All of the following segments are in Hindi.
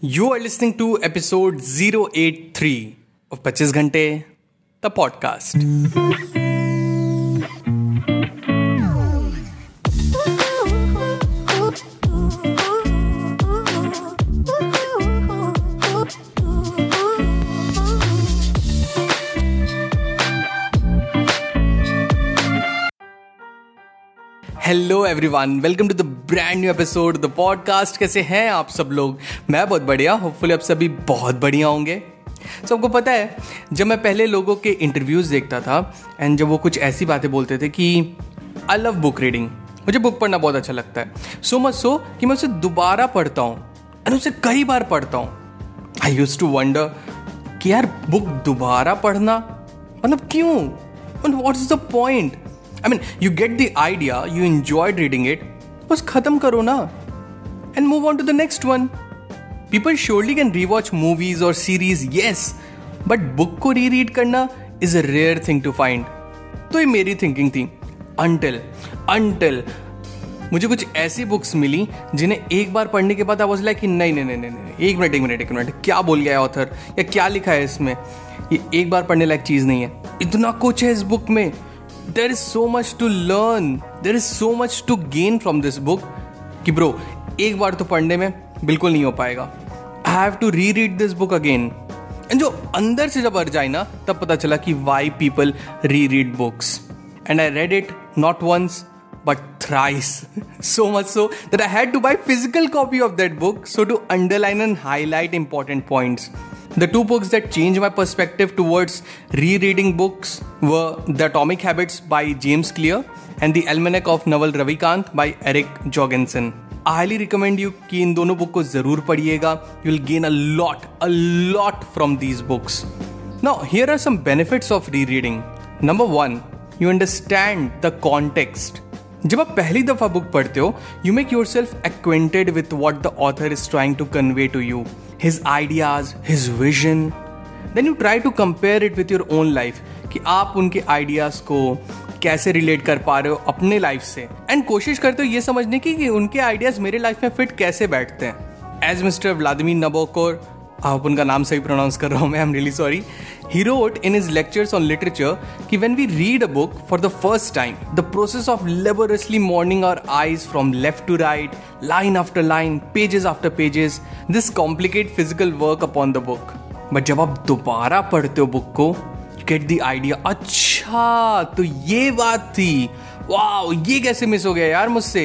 You are listening to episode 083 of 25 Ghante, the podcast. Hello everyone welcome to the brand new episode the podcast कैसे हैं आप सब लोग? मैं बहुत बढ़िया होपफुली आप सभी बहुत बढ़िया होंगे। सबको पता है, जब मैं पहले लोगों के इंटरव्यूज़ देखता था एंड जब वो कुछ ऐसी बातें बोलते थे कि आई लव बुक रीडिंग मुझे बुक पढ़ना बहुत अच्छा लगता है। सो मच सो कि मैं उसे दोबारा पढ़ता हूँ एंड उसे कई बार पढ़ता हूँ। आई यूज़ टू वंडर कि यार बुक दोबारा पढ़ना? मतलब क्यों? What is the point I mean you get the idea you enjoyed reading it बस खत्म करो ना and move on to the next one people surely can rewatch movies और सीरीज़ येस बट बुक को री रीड करना is a rare thing to find तो ये मेरी थिंकिंग थी अनटिल अनटिल मुझे कुछ ऐसी बुक्स मिली जिन्हें एक बार पढ़ने के बाद वॉज़ लाइक नहीं नहीं नहीं नहीं, एक मिनट एक मिनट एक मिनट, क्या बोल गया है ऑथर या क्या लिखा है इसमें? ये एक बार पढ़ने लायक चीज़ नहीं है। इतना कुछ है इस बुक में। There is so much to learn there is so much to gain from this book कि ब्रो एक बार तो पढ़ने में बिल्कुल नहीं हो पाएगा I have to reread this book again and जो अंदर से जब अर जाए ना, तब पता चला कि why people reread books and I read it not once but thrice. so much so that I had to buy physical copy of that book so to underline and highlight important points. The two books that changed my perspective towards rereading books were The Atomic Habits by James Clear and The Almanac of Naval Ravikant by Eric Jorgensen. I highly recommend you कि इन दोनों बुक को जरूर पढ़िएगा you will gain a lot a lot from these books now here are some benefits of re reading number one you understand the context जब आप पहली दफ़ा बुक पढ़ते हो you make yourself acquainted with what the author is trying to convey to you his ideas, his vision. Then you try to compare it with your own life कि आप उनके आइडियाज़ को कैसे रिलेट कर पा रहे हो अपने लाइफ से एंड कोशिश करते हो ये समझने की कि उनके आइडियाज़ मेरे लाइफ में फिट कैसे बैठते हैं एज मिस्टर व्लादिमीर नबोकोर आप उनका नाम सही प्रोनाउंस कर रहा हूँ मैं am really sorry he wrote in his lectures on literature कि when we read a book for the first time the process of laboriously moving our eyes from left to right line after line pages after pages this complicate physical work upon the book but जब आप दोबारा पढ़ते हो बुक को गेट द आइडिया अच्छा तो ये बात थी। वाह ये कैसे मिस हो गया यार मुझसे?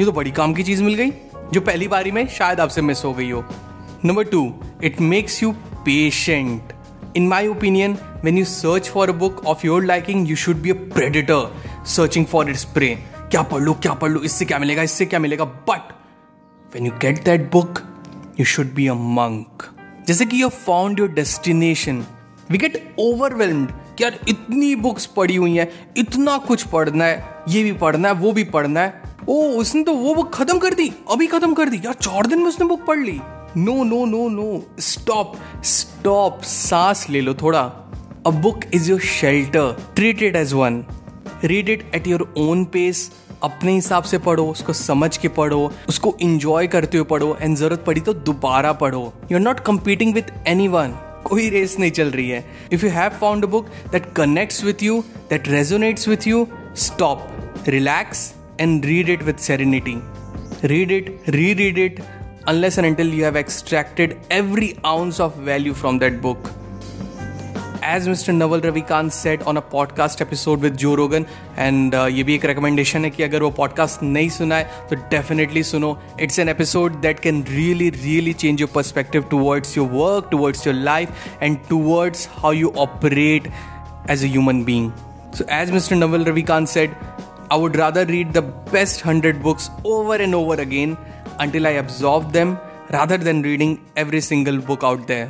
ये तो बड़ी काम की चीज़ मिल गई, जो पहली बारी में शायद आपसे मिस हो गई हो। Number two it makes you patient. In my opinion, when you search for a book of your liking, you should be a predator searching for its prey. क्या पढ़ लो क्या पढ़ लो इससे क्या मिलेगा इससे क्या मिलेगा? But when you get that book you should be a monk जैसे कि you found your destination we get overwhelmed यार इतनी बुक्स पढ़ी हुई हैं इतना कुछ पढ़ना है ये भी पढ़ना है वो भी पढ़ना है। ओ उसने तो वो बुक खत्म कर दी अभी खत्म कर दी। यार चार दिन में उसने बुक पढ़ ली। No no no no stop stop सांस ले लो थोड़ा. A book is your shelter treat it as one read it at your own pace अपने हिसाब से पढ़ो, उसको समझ के पढ़ो, उसको इंजॉय करते हुए पढ़ो एंड ज़रूरत पड़ी तो दोबारा पढ़ो. You are not competing with anyone कोई रेस नहीं चल रही है. If you have found a book that connects with you that resonates with you stop relax and read it with serenity read it reread it unless and until you have extracted every ounce of value from that book. As Mr. Naval Ravikant said on a podcast episode with Joe Rogan, and uh, ये भी एक recommendation है कि अगर वो podcast नहीं सुना है तो definitely सुनो. It's an episode that can really, really change your perspective towards your work, towards your life, and towards how you operate as a human being. So, as Mr. Naval Ravikant said, I would rather read the best 100 books over and over again until I absorb them rather than reading every single book out there.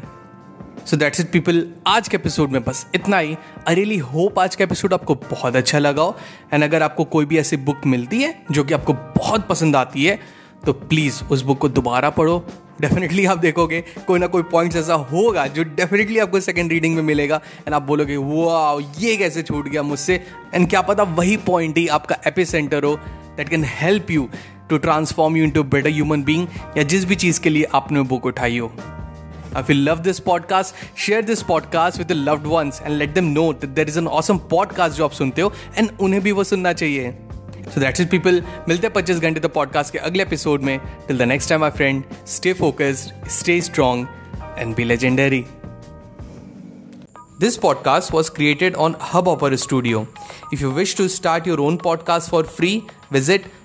So that's it people आज के एपिसोड में बस इतना ही। आई रियली होप आज का एपिसोड आपको बहुत अच्छा लगा हो। एंड अगर आपको कोई भी ऐसी बुक मिलती है, जो कि आपको बहुत पसंद आती है तो प्लीज़ उस बुक को दोबारा पढ़ो। डेफिनेटली आप देखोगे, कोई ना कोई पॉइंट्स ऐसा होगा, जो डेफिनेटली आपको सेकेंड रीडिंग में मिलेगा। एंड आप बोलोगे वाह ये कैसे छूट गया मुझसे? एंड क्या पता वही पॉइंट ही आपका एपी सेंटर हो that can help you to transform you into better human being या जिस भी चीज़ के लिए आपने बुक उठाई हो If you love this podcast, share this podcast with your loved ones and let them know that there is an awesome podcast जो आप सुनते हो and उन्हें भी वो सुनना चाहिए सो दैट्स इज़ पीपल मिलते हैं पच्चीस घंटे द पॉडकास्ट के अगले एपिसोड में till the next time my friend stay focused stay strong and be legendary This podcast was created on Hubhopper Studio. If you wish to start your own podcast for free, visit